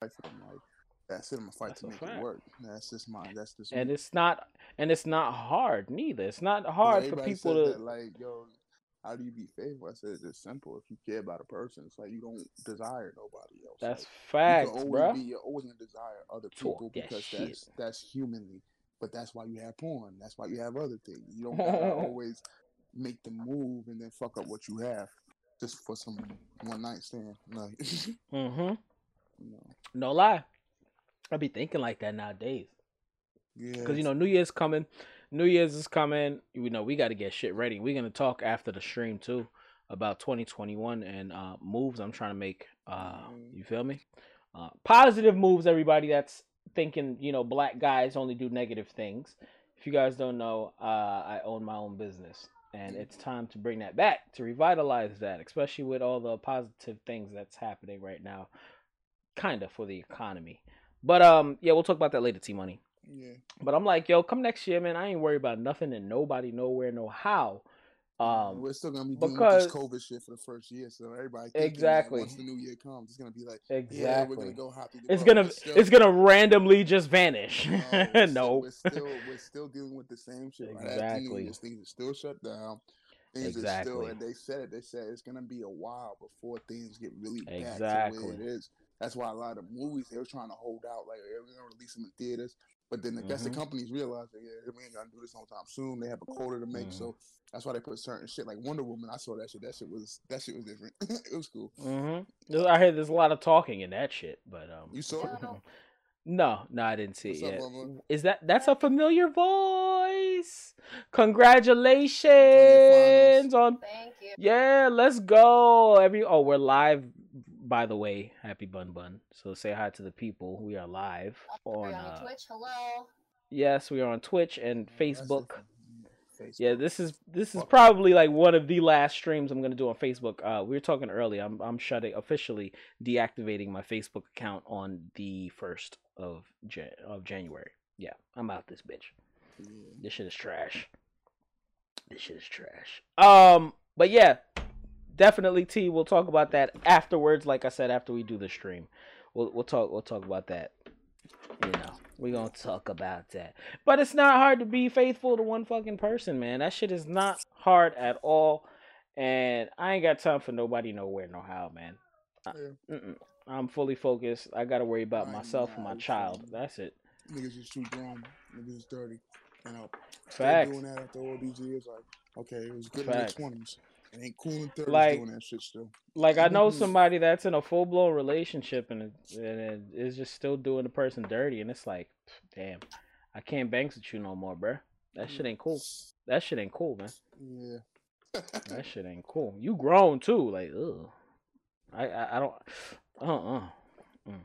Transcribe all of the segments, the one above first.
fight for them. Like that's it. I'm gonna fight That's to make fact. it work. That's just my. That's just. and me. it's not and it's not hard neither. It's not Yeah, hard for people to that, like, yo, how do you be faithful? I said it's just simple. If you care about a person, it's like you don't desire nobody else. That's like, facts, you always bro. be. You're always gonna desire other people that because shit. that's that's humanly. But that's why you have porn. That's why you have other things. You don't always make the move and then fuck up what you have just for some one night stand. Like, Mm-hmm. Know, No lie. I be thinking like that nowadays. yeah. Cause you know New Year's coming, New Year's is coming. You know we got to get shit ready. We're gonna talk after the stream too about 2021 and uh, moves I'm trying to make. Uh, Mhm. you feel me? Uh, positive moves. Everybody that's thinking you know black guys only do negative things. If you guys don't know, uh, I own my own business, and it's time to bring that back to revitalize that, especially with all the positive things that's happening right now, kind of for the economy. But um, yeah, we'll talk about that later. T Money. yeah. But I'm like, yo, come next year, man. I ain't worried about nothing and nobody, nowhere, no how. Um, we're still gonna be dealing because- with this COVID shit for the first year, so everybody Exactly. Once the new year comes, it's gonna be like, exactly. yeah, we're gonna go happy. it's gonna we're still- it's gonna randomly just vanish. No, we're no. still, we're still we're still dealing with the same shit. Right Exactly. Year's, things are still shut down. Things are still, Exactly. and they said it. They said it's gonna be a while before things get really back to where it is. That's why a lot of movies they were trying to hold out, like "Yeah, we're gonna release them in theaters. But then I guess the companies realized that yeah, we ain't gonna do this no time soon. They have a quota to make, Mhm. so that's why they put certain shit like Wonder Woman. I saw that shit. That shit was that shit was different. it was cool. hmm I heard there's a lot of talking in that shit, but um. You saw it? No. No, no, I didn't see What's it up, yet. Mama? Is that that's a familiar voice? Congratulations on Thank you. Yeah, let's go. Every oh, we're live by the way. Happy Bun Bun. So say hi to the people. We are live Are on uh, Twitch? Hello. Yes, we are on Twitch and That's Facebook. Facebook. Yeah, this is this is probably like one of the last streams I'm gonna do on Facebook. Uh, we were talking earlier. I'm I'm shutting officially deactivating my Facebook account on the first of Jan- of January. Yeah, I'm out this bitch. Yeah. This shit is trash. This shit is trash. Um, but yeah, definitely T. We'll talk about that afterwards. Like I said, after we do the stream, we'll we'll talk we'll talk about that. You know, we're gonna talk about that. But it's not hard to be faithful to one fucking person, man. That shit is not hard at all. And I ain't got time for nobody, nowhere, no how, man. Yeah. I'm fully focused. I gotta worry about Right myself and my child. That's it. Niggas is too grown. Niggas is dirty. You know, Facts. Doing that after all these years. Like, okay, it was good Facts. in their twenties. It ain't cool in thirties Like- doing that shit still. Like I know Mhm. somebody that's in a full blown relationship and, it, and it is just still doing the person dirty, and it's like, damn, I can't banks with you no more, bruh. That shit ain't cool. That shit ain't cool, man. Yeah. That shit ain't cool. You grown too, like, ugh. I I, I don't, uh uh. Mm.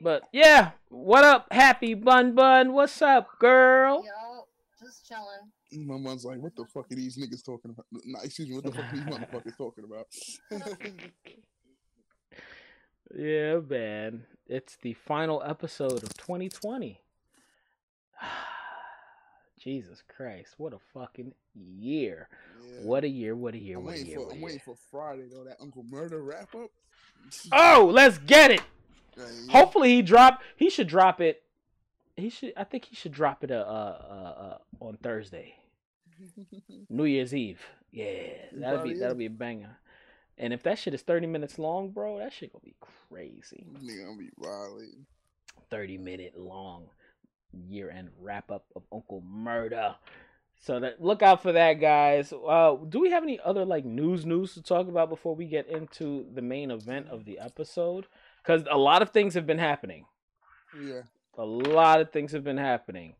But yeah, what up, Happy Bun Bun? What's up, girl? Yo, just chilling. My mom's like, what the fuck are these niggas talking about? Excuse me, what the fuck are these motherfuckers talking about? Yeah, man. It's the final episode of 2020. Jesus Christ, what a fucking year. Yeah. What a year, what a year, I'm what a waiting year. for What I'm year. waiting for Friday though, that Uncle Murder wrap up. Oh, let's get it. Yeah, yeah. Hopefully he drop he should drop it. He should I think he should drop it uh, uh, uh on Thursday. New Year's Eve. Yeah, that'll be that'll be a banger. And if that shit is 30 minutes long, bro, that shit gonna be crazy. Nigga gonna be. 30 minute long year end wrap up of Uncle Murder. So that look out for that, guys. Uh, do we have any other like news news to talk about before we get into the main event of the episode? Because a lot of things have been happening. Yeah. A lot of things have been happening.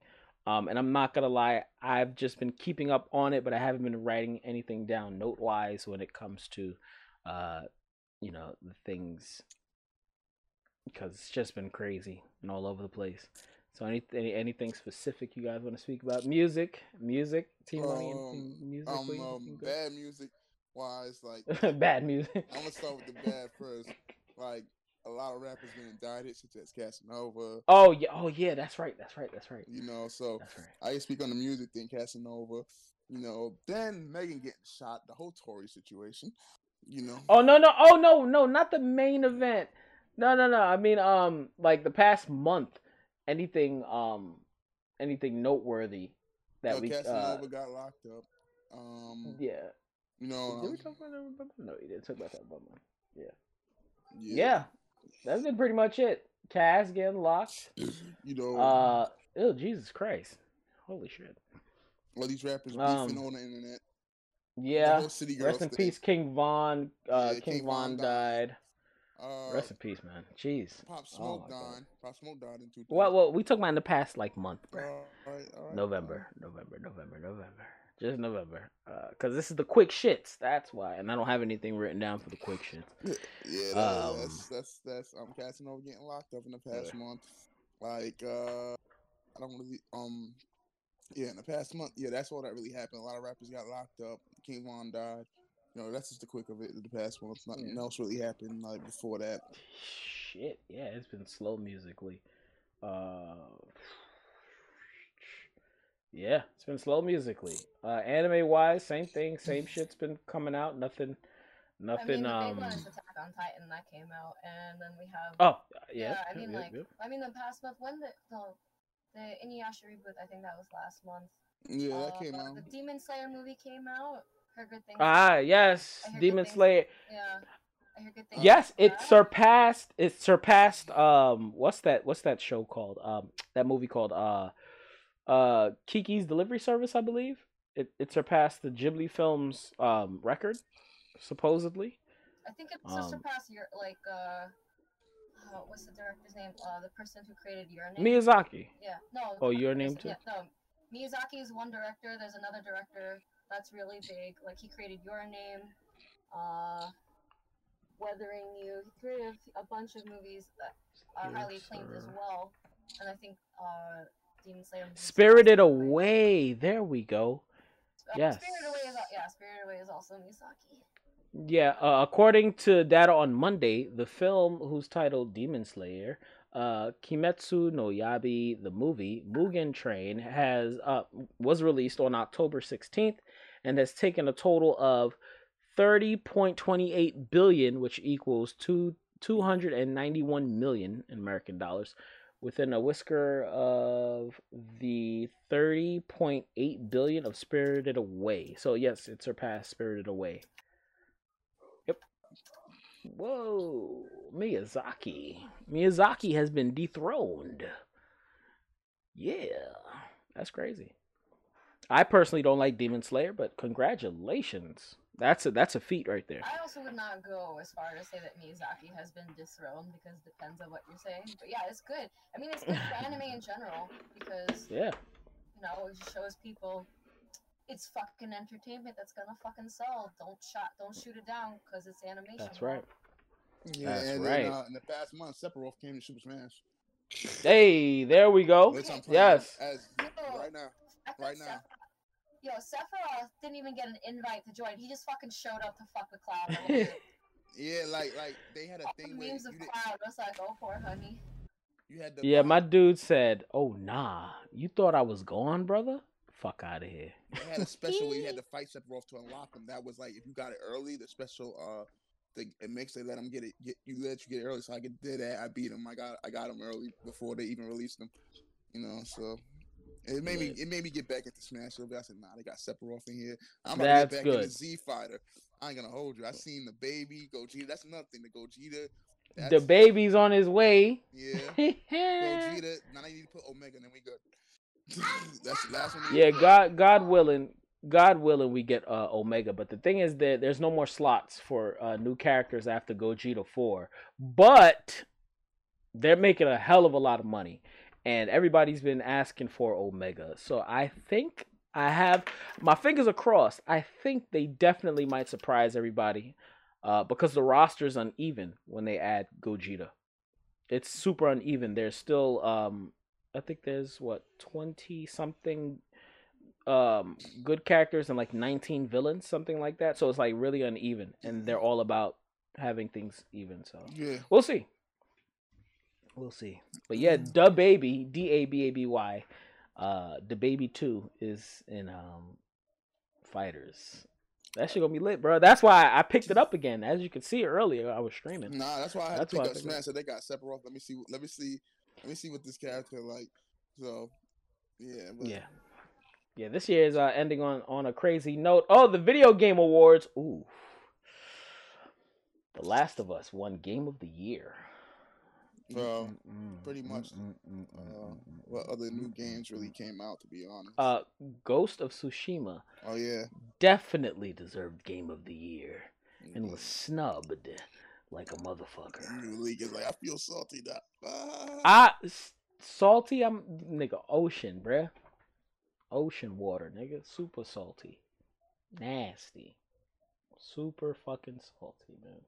Um, and I'm not gonna lie, I've just been keeping up on it, but I haven't been writing anything down note wise when it comes to, uh, you know, the things because it's just been crazy and all over the place. So any, any anything specific you guys want to speak about? Music, music, team Um, music? Um, um bad music wise, like bad music. I'm gonna start with the bad first. Like a lot of rappers been indicted, such as Casanova. Oh yeah, oh yeah, that's right, that's right, that's right, You know, so right. I speak on the music thing, Casanova. You know, then Megan getting shot, the whole Tory situation. You know, Oh no no oh no no not the main event. No, no, no. I mean, um, like the past month, anything, um, anything noteworthy that we, uh, Casanova got locked up. Um, yeah. you know, Did we um, talk about that? No, you didn't talk about that. One. yeah. Yeah. That's been pretty much it. Cass getting locked. You know, Uh, oh Jesus Christ, holy shit. all these rappers um, beefing on the internet. Yeah. Rest in thing. peace, King Von. Uh, Yeah, King, King Von Von died. died. Uh, Rest in peace, man. Jeez. Pop Oh Smoke God. died. Pop Smoke died in 2000. Well, well, we about in the past like month, bro. all right, all right, November, November, November, November. Just November. Uh, cause this is the quick shits. That's why, and I don't have anything written down for the quick shits. Yeah, yeah Um, that's that's that's I'm um over getting locked up in the past month. Like uh I don't want to um yeah in the past month yeah that's all that really happened. A lot of rappers got locked up. King Von died. You know that's just the quick of it. The past month, nothing Yeah. else really happened like before that. Shit, yeah, it's been slow musically. Uh, yeah, it's been slow musically. Uh, anime wise, same thing, same shit's been coming out. Nothing, I nothing. mean, the um. big one is Attack on Titan that came out, and then we have. Oh, yeah. I mean, yeah, like, yeah. I mean, the past month when the no, the Inuyasha reboot, I think that was last month. Yeah, that Uh, came out. The Demon Slayer movie came out. Heard good things. Ah, yes, I hear good Demon. Slayer. Yeah, I heard good things. Yes, it that. surpassed. It surpassed. Um, what's that? What's that show called? Um, that movie called uh, uh, Kiki's Delivery Service, I believe. It it surpassed the Ghibli films um record, supposedly. I think it um, surpassed your like uh, uh, what's the director's name? Uh, the person who created Your Name. Miyazaki. Yeah. No. Oh, Your Name too? Yeah. No. Miyazaki is one director. There's another director that's really big. Like he created Your Name, uh, Weathering You. He created a bunch of movies that are Yes, highly acclaimed as well. And I think uh, Demon Slayer. Spirited Away. There we go. Uh, yes. Spirited Away is yeah. Spirited Away is also Miyazaki. Yeah, uh, according to data on Monday, the film, whose title Demon Slayer, uh, Kimetsu no Yaiba, the movie Mugen Train, has uh, was released on October sixteenth, and has taken a total of thirty point twenty eight billion, which equals two two hundred and ninety one million in American dollars, within a whisker of the thirty point eight billion of Spirited Away. So yes, it surpassed Spirited Away. Yep. Whoa, Miyazaki. Miyazaki has been dethroned. Yeah, that's crazy. I personally don't like Demon Slayer, but congratulations. That's a that's a feat right there. I also would not go as far to say that Miyazaki has been dethroned because it depends on what you're saying. But yeah, it's good. I mean, it's good for anime in general because Yeah, you know it just shows people it's fucking entertainment that's gonna fucking sell. Don't shot, don't shoot it down because it's animation. that's right. Yeah, That's and right. then uh, in the past month, Sephiroth came to Super Smash. Hey, there we go. Which I'm Yes. as Yo, right now. Right now. Seph- Yo, Sephiroth didn't even get an invite to join. He just fucking showed up to fuck with Cloud. the whole trip. Yeah, like like they had a All thing the where memes you, of did, Cloud. I was like, oh, poor honey. you had the Yeah, my dude said, "Oh nah, you thought I was gone, brother? Fuck out of here." They had a special where you had to fight Sephiroth to unlock them. That was like if you got it early, the special uh the it makes they let them get it get you let you get it early. So I could do that. I beat him. I got I got him early before they even released them. You know, so it made me it made me get back into Smash a little bit. I said, nah, they got Sephiroth in here. I'm about That's to get back good. into Z Fighter. I ain't gonna hold you. I seen the baby Gogeta. That's another thing. The Gogeta. the baby's on his way. Yeah. Gogeta. Now they need to put Omega, and then we good. that's the last one. Yeah. God, God willing, God willing, we get uh, Omega. But the thing is that there's no more slots for uh, new characters after Gogeta Four. But they're making a hell of a lot of money, and everybody's been asking for Omega. So I think I have my fingers are crossed. I think they definitely might surprise everybody, uh, because the roster's uneven when they add Gogeta. It's super uneven. There's still um I think there's what 20 something um good characters and like 19 villains something like that. So it's like really uneven and they're all about having things even. So Yeah. we'll see. We'll see. But yeah, the Baby, D A B A B Y, uh Da Baby 2 is in um Fighters. That shit gonna be lit, bro. That's why I picked it up again. As you can see earlier, I was streaming. Nah, that's why I had That's to pick up picked Smash. So they got Sephiroth. Let me see. Let me see. Let me see what this character like. So, yeah. But Yeah. Yeah, this year is uh, ending on on a crazy note. Oh, the video game awards. Ooh. The Last of Us won Game of the Year. Well, Mm, pretty much, Uh, what other new games really came out? To be honest. Uh, Ghost of Tsushima oh yeah. definitely deserved Game of the Year and was snubbed like a motherfucker. New league is like I feel salty now. Ah. I s- salty. I'm nigga ocean, bruh. Ocean water, nigga. Super salty, nasty, super fucking salty, man.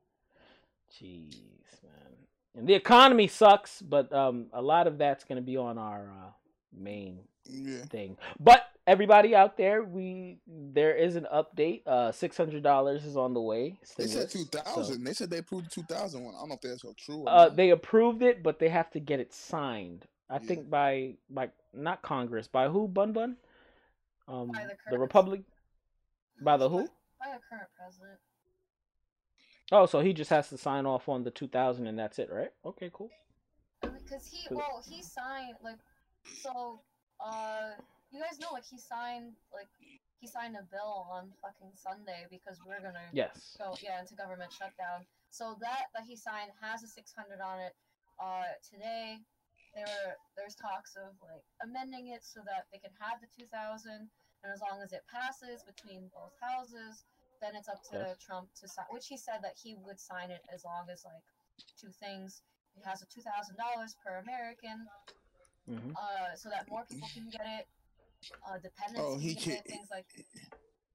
Jeez, man. And the economy sucks, but um, a lot of that's gonna be on our uh, main yeah. thing. But everybody out there, we there is an update. Uh, six hundred dollars is on the way. They said two thousand. So- They said they approved the two thousand one. I don't know if that's so true. Or Uh, they approved it, but they have to get it signed. I Yeah. think by by not Congress, by who? Bun Bun, um, By the the Republic, by the who? By the current president. Oh, so he just has to sign off on the two thousand, and that's it, right? Okay, cool. Because he, Cool. well, he signed like, so, uh, you guys know like he signed like he signed a bill on fucking Sunday because we're gonna Yes. go yeah into government shutdown. So that that he signed has a six hundred on it. Uh, today there were there's talks of like amending it so that they can have the two thousand, and as long as it passes between both houses, then it's up to Yes. Trump to sign. Which he said that he would sign it as long as like two things. It has a two thousand dollars per American, hmm uh, so that more people can get it. Uh, dependents Oh, can he get can't. it, things like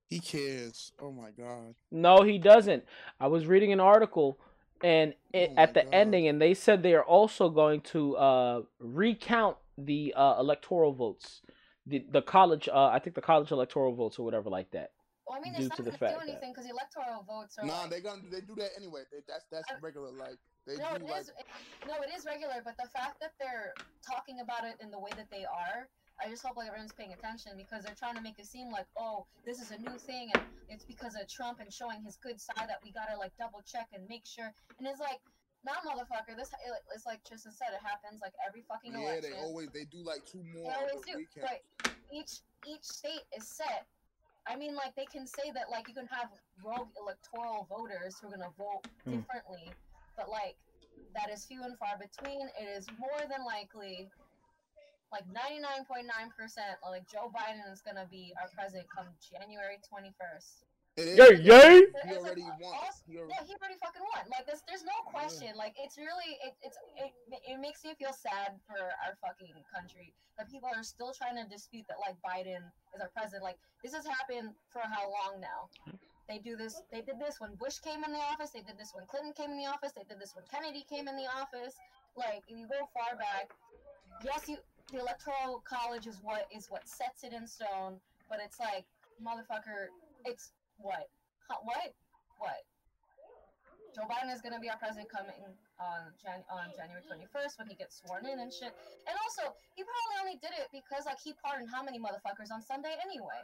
He cares. Oh my god. No, he doesn't. I was reading an article, and it, Oh at the God. ending, and they said they are also going to uh, recount the uh, electoral votes, the the college. Uh, I think the college electoral votes or whatever like that. Well, I mean, due it's not to the going to fact do anything because electoral votes are. Nah, like, they gonna they do that anyway. They, that's that's Uh, regular. Like they no, do it like is. It, no, it is regular, but the fact that they're talking about it in the way that they are, I just hope like everyone's paying attention because they're trying to make it seem like, oh, this is a new thing and it's because of Trump and showing his good side that we gotta like double check and make sure. And it's like, nah, motherfucker, this it- it's like Tristan said, it happens like every fucking yeah. election. They always they do like two more on always the do, weekend. but each each state is set. I mean, like they can say that like you can have rogue electoral voters who are gonna vote Hmm. differently, but like that is few and far between. It is more than likely, like ninety nine point nine percent, like Joe Biden is gonna be our president come January twenty first. It is Yay, regular. yay! He already won. He already, Yeah, he already fucking won. Like this, there's no question. Like it's really, it, it's, it, it makes me feel sad for our fucking country that people are still trying to dispute that like Biden is our president. Like this has happened for how long now? They do this. They did this when Bush came in the office. They did this when Clinton came in the office. They did this when Kennedy came in the office. Like if you go far back, yes, you the electoral college is what is what sets it in stone. But it's like motherfucker, it's what, Huh, what, what? Joe Biden is gonna be our president coming on Jan- on January twenty first when he gets sworn in and shit. And also, he probably only did it because like he pardoned how many motherfuckers on Sunday anyway.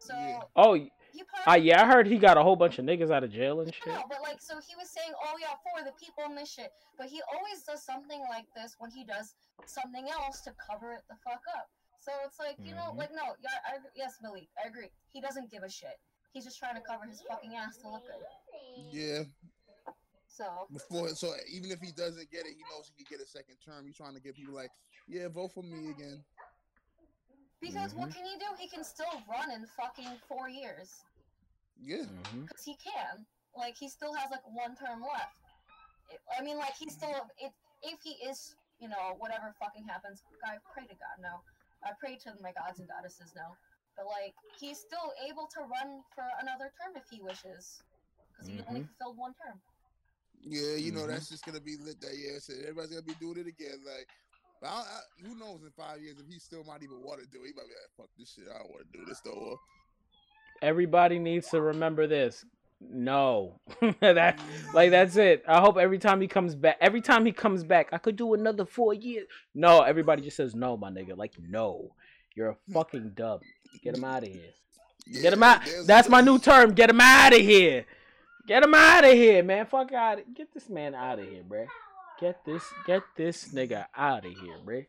So Yeah. Oh, he pardoned. uh, yeah, I heard he got a whole bunch of niggas out of jail and shit. No, but like, so he was saying, "Oh yeah, for the people and this shit," but he always does something like this when he does something else to cover it the fuck up. So it's like, you know, Mhm. like no, yeah, I, yes, Malik, I agree. He doesn't give a shit. He's just trying to cover his fucking ass to look good. yeah. So Before so even if he doesn't get it, he knows he could get a second term. He's trying to get people like, yeah, vote for me again. because what Mhm. can he do? He can still run in fucking four years Yeah. hmm because he can. Like he still has like one term left. It, I mean, like he's still it. If he is, you know, whatever fucking happens, I pray to God no. I pray to my gods and goddesses no. But like he's still able to run for another term if he wishes, because he only Mhm. fulfilled one term. Yeah, you know Mhm. that's just gonna be lit that year. So everybody's gonna be doing it again. Like, but I, I, who knows in five years if he still might even want to do it. He might be like, "Fuck this shit, I don't want to do this no more." Everybody needs to remember this. No, that like that's it. I hope every time he comes back, every time he comes back, I could do another four years. No, everybody just says no, my nigga. Like no, you're a fucking dub. Get him out of here. Yeah, Get him out. That's my new term. Get him out of here. Get him out of here, man. Fuck out. Get this man out of here, bruh. Get this. Get this nigga out of here, bruh.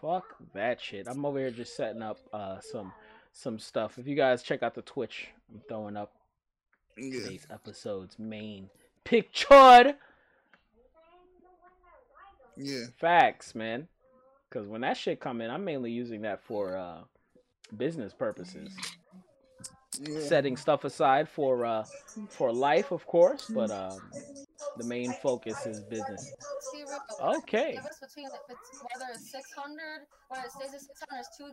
Fuck that shit. I'm over here just setting up uh some some stuff. If you guys check out the Twitch, I'm throwing up Yeah. today's episode's main picture. Yeah. Facts, man. Cause when that shit come in, I'm mainly using that for uh business purposes. Yeah. Setting stuff aside for uh for life, of course, but um the main focus is business. Okay. between if it's whether it's 600 or it stays at 600 is 2000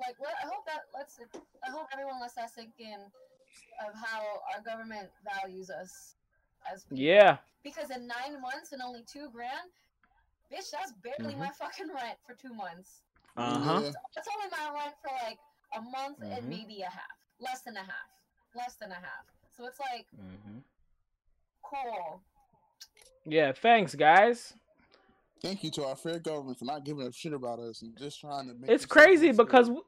like let, i hope that lets it, i hope everyone lets that sink in of how our government values us as people. Yeah. because in nine months and only two grand bitch that's barely Mhm. my fucking rent for two months Uh huh. Yeah. that's only my rent for like a month Mhm. and maybe a half less than a half less than a half so it's like hmm cool Yeah. Thanks, guys. Thank you to our fair government for not giving a shit about us and just trying to make. It's crazy because w-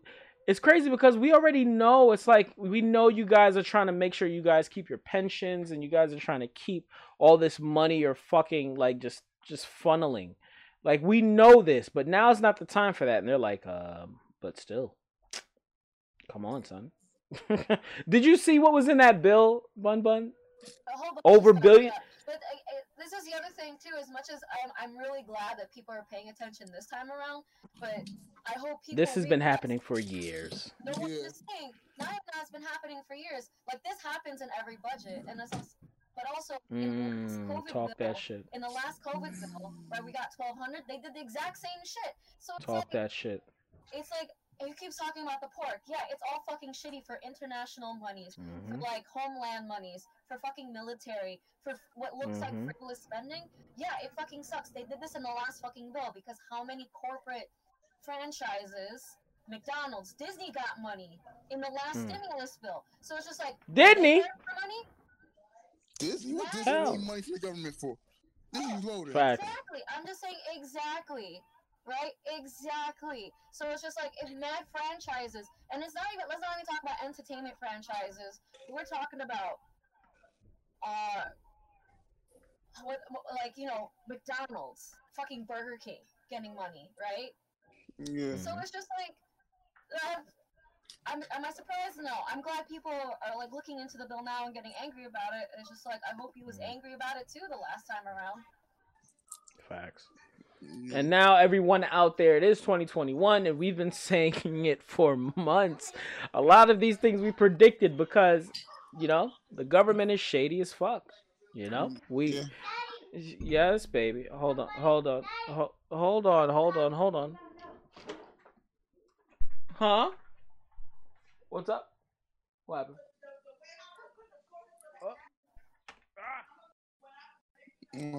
it's crazy because we already know it's like we know you guys are trying to make sure you guys keep your pensions and you guys are trying to keep all this money you're fucking like just just funneling. Like we know this, but now is not the time for that. And they're like, um, but still, come on, son. Did you see what was in that bill, Bun Bun? A whole bunch Over of billion- But uh, uh, this is the other thing too. As much as I'm, I'm really glad that people are paying attention this time around, but I hope people. This has been happening for years. No, what Yeah. you're saying, not even has been happening for years. Like this happens in every budget, and it's also, but also in the last Mm, COVID talk bill, that shit. in the last COVID bill where we got 1,200, they did the exact same shit. So it's Talk like that shit. it's like he keeps talking about the pork. Yeah, it's all fucking shitty for international monies, for hmm like homeland monies, for fucking military, for f- what looks Mhm. like frivolous spending. Yeah, it fucking sucks. They did this in the last fucking bill because how many corporate franchises, McDonald's, Disney got money in the last Hmm. stimulus bill. So it's just like Didn't they he? care for money? Disney. What Wow. Disney Hell. need money from the government for? Disney's loaded. Fact. Exactly. I'm just saying exactly. Right? Exactly. So it's just like if mad franchises and it's not even let's not even talk about entertainment franchises. We're talking about uh what, what- like, you know, McDonald's, fucking Burger King getting money, right? Yeah. So it's just like uh, I'm, am I surprised? No. I'm glad people are like looking into the bill now and getting angry about it. It's just like I hope he was Mhm. angry about it too the last time around. Facts. And now everyone out there, it is 2021, and we've been saying it for months. A lot of these things we predicted because, you know, the government is shady as fuck. You know, we, Yeah. yes, baby. Hold on, hold on, hold on, hold on, hold on. Huh? What's up? What happened? oh ah.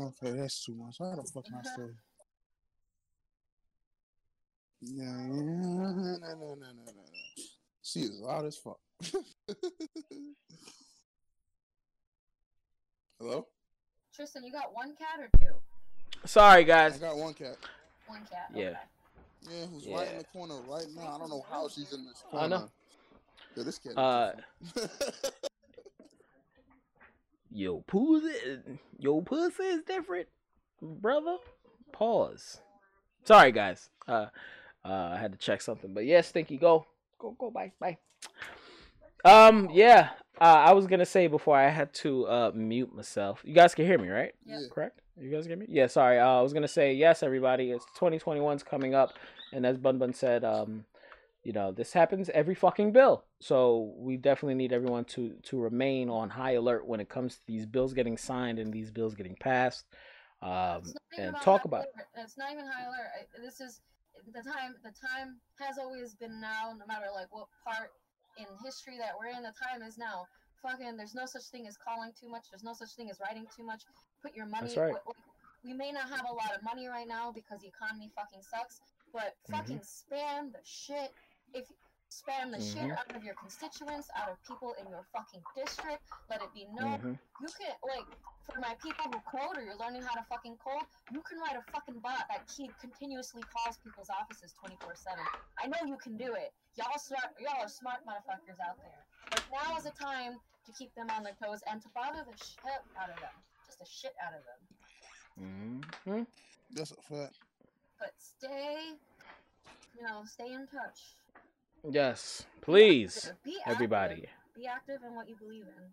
Okay, that's too much. How the fuck am I still? Yeah, yeah, no, no, no, no, no, no. She is loud as fuck. Hello? Tristan, you got one cat or two? Sorry, I guys. got one cat. One cat. Yeah. Okay. Yeah, who's right in Yeah. the corner right now. I don't know how she's in this I corner. know. Yeah, this cat. is Uh. Yo, pussy, yo, pussy is different, brother. Pause. Sorry, guys. Uh, uh, I had to check something, but yes, yeah, Stinky, go, go, go, bye, bye. Um, yeah. Uh, I was gonna say before I had to uh mute myself. You guys can hear me, right? Yeah. Yeah. Correct? You guys get me? Yeah. Sorry. Uh, I was gonna say yes, everybody. It's 2021's coming up, and as Bun Bun said, um, you know, this happens every fucking bill. So we definitely need everyone to to remain on high alert when it comes to these bills getting signed and these bills getting passed. Um, It's not even and talk about it. It's not even high alert. I- This is the time. The time has always been now. No matter like what part in history that we're in, the time is now. Fucking, there's no such thing as calling too much. There's no such thing as writing too much. Put your money. That's right. like, we may not have a lot of money right now because the economy fucking sucks, but Mm-hmm. fucking spam the shit. If spam the shit Mhm. out of your constituents, out of people in your fucking district. Let it be known. Mhm. You can like for my people who code or you're learning how to fucking code, you can write a fucking bot that keep continuously calls people's offices 24/7. I know you can do it. Y'all smart, y'all are smart motherfuckers out there. But now is the time to keep them on their toes and to bother the shit out of them. Just the shit out of them. Mm Mhm. That's a fact. But stay, you know, stay in touch. Yes, please, active, Be active. everybody. Be active in what you believe in.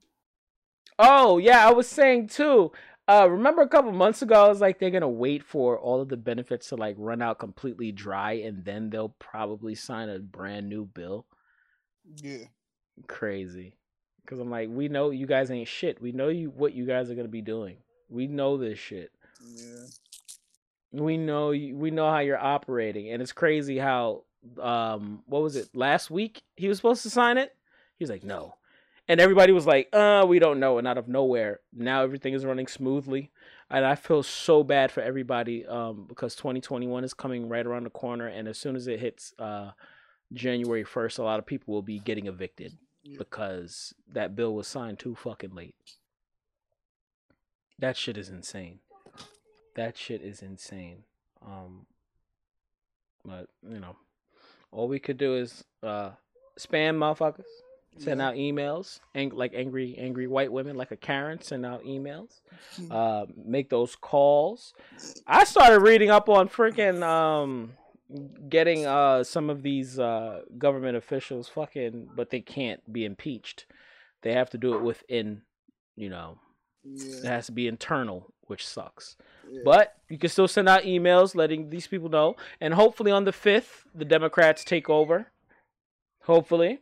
Oh yeah, I was saying too. Uh, remember a couple months ago, I was like, they're gonna wait for all of the benefits to like run out completely dry, and then they'll probably sign a brand new bill. Yeah. Crazy, because I'm like, we know you guys ain't shit. We know you what you guys are gonna be doing. We know this shit. Yeah. We know you, we know how you're operating, and it's crazy how um what was it last week he was supposed to sign it. He was like, no, and everybody was like, uh, we don't know, and out of nowhere, now everything is running smoothly, and I feel so bad for everybody um because 2021 is coming right around the corner, and as soon as it hits uh January 1st, a lot of people will be getting evicted because that bill was signed too fucking late. That shit is insane. That shit is insane. Um but you know, all we could do is uh spam motherfuckers, send Yeah. out emails, ang- like angry angry white women like a Karen send out emails. Uh make those calls. I started reading up on freaking um getting uh some of these uh government officials fucking but they can't be impeached. They have to do it within, you know, it has to be internal, which sucks. yeah. But you can still send out emails letting these people know and hopefully on the 5th the Democrats take over. Hopefully.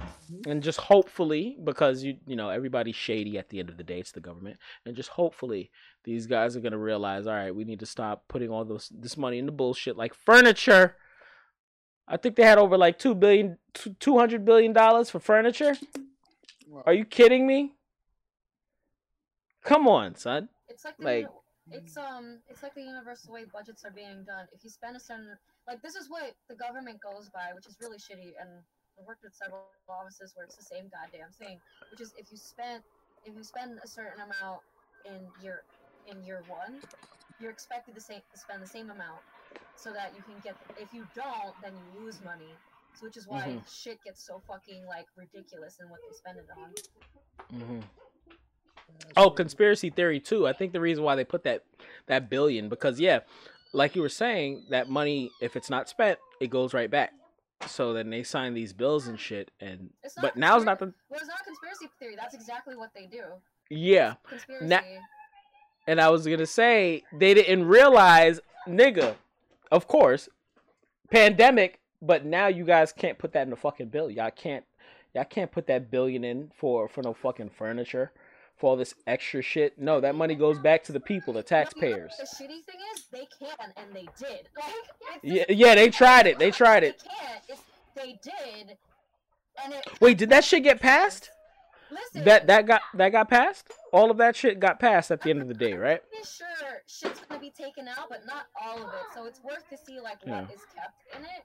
Mm-hmm. And just hopefully because you you know everybody's shady at the end of the day it's the government and just hopefully these guys are going to realize all right we need to stop putting all this this money into bullshit like furniture I think they had over like 2 billion 200 billion dollars for furniture Wow. are you kidding me come on son It's like the Like- it's um it's like the universal way budgets are being done. If you spend a certain like this is what the government goes by, which is really shitty. And I worked with several offices where it's the same goddamn thing, which is if you spend if you spend a certain amount in year in year one, you're expected to, say, to spend the same amount so that you can get. If you don't, then you lose money. So which is why Mhm. shit gets so fucking like ridiculous in what they spend it on. hmm Yeah, Oh, conspiracy theory too. I think the reason why they put that that billion because yeah, like you were saying, that money if it's not spent, it goes right back. So then they sign these bills and shit, and It's not but now's not the Well, it's not conspiracy theory. That's exactly what they do. yeah. Conspiracy. And I was gonna say they didn't realize, nigga. Of course, pandemic. But now you guys can't put that in the fucking bill. Y'all can't. Y'all can't put that billion in for for no fucking furniture, for all this extra shit. No, that money goes back to the people, the No, you know what taxpayers. The shitty thing is, they can and they did. Like, Yeah, yeah, they tried it. They tried it. They. They did, and it. Wait, did that shit get passed? Listen, That that got that got passed. All of that shit got passed at the end of the day, right? I'm sure shit's gonna be taken out, but not all of it. So it's worth to see like what Yeah. is kept in it.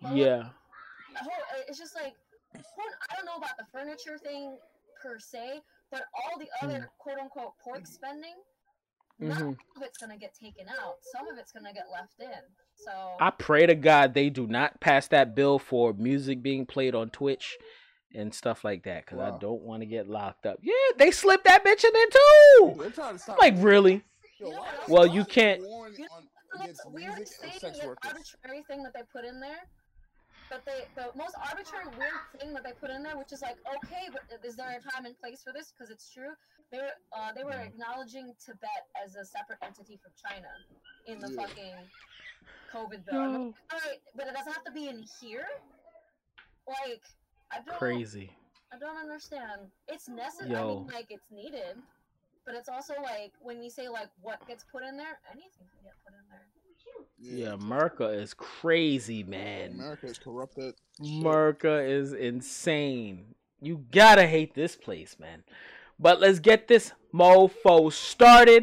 But, Yeah. whole, it's just like I don't know about the furniture thing per se, but all the other quote unquote pork spending, not Mhm. all of it's gonna get taken out. Some of it's gonna get left in. So I pray to God they do not pass that bill for music being played on Twitch and stuff like that, because I don't want to get locked up. Yeah, they slipped that bitch in there too. They're to stop. Like really? Yo, You know why what is- else? Well, you can't- warring You know the against weird thing, the arbitrary thing that they put in there. But they, the most arbitrary weird thing that they put in there, which is like, okay, but is there a time and place for this? Because it's true. They were, uh, they were Mm. acknowledging Tibet as a separate entity from China in the Yeah. fucking COVID bill. No. like, All right, but it doesn't have to be in here. Like, I don't, Crazy. I don't understand. It's necessary. I mean, like, it's needed. But it's also like when we say like what gets put in there, anything can get put in there. Yeah, America is crazy, man. America is corrupted. shit. America is insane. You gotta hate this place, man. But let's get this mofo started.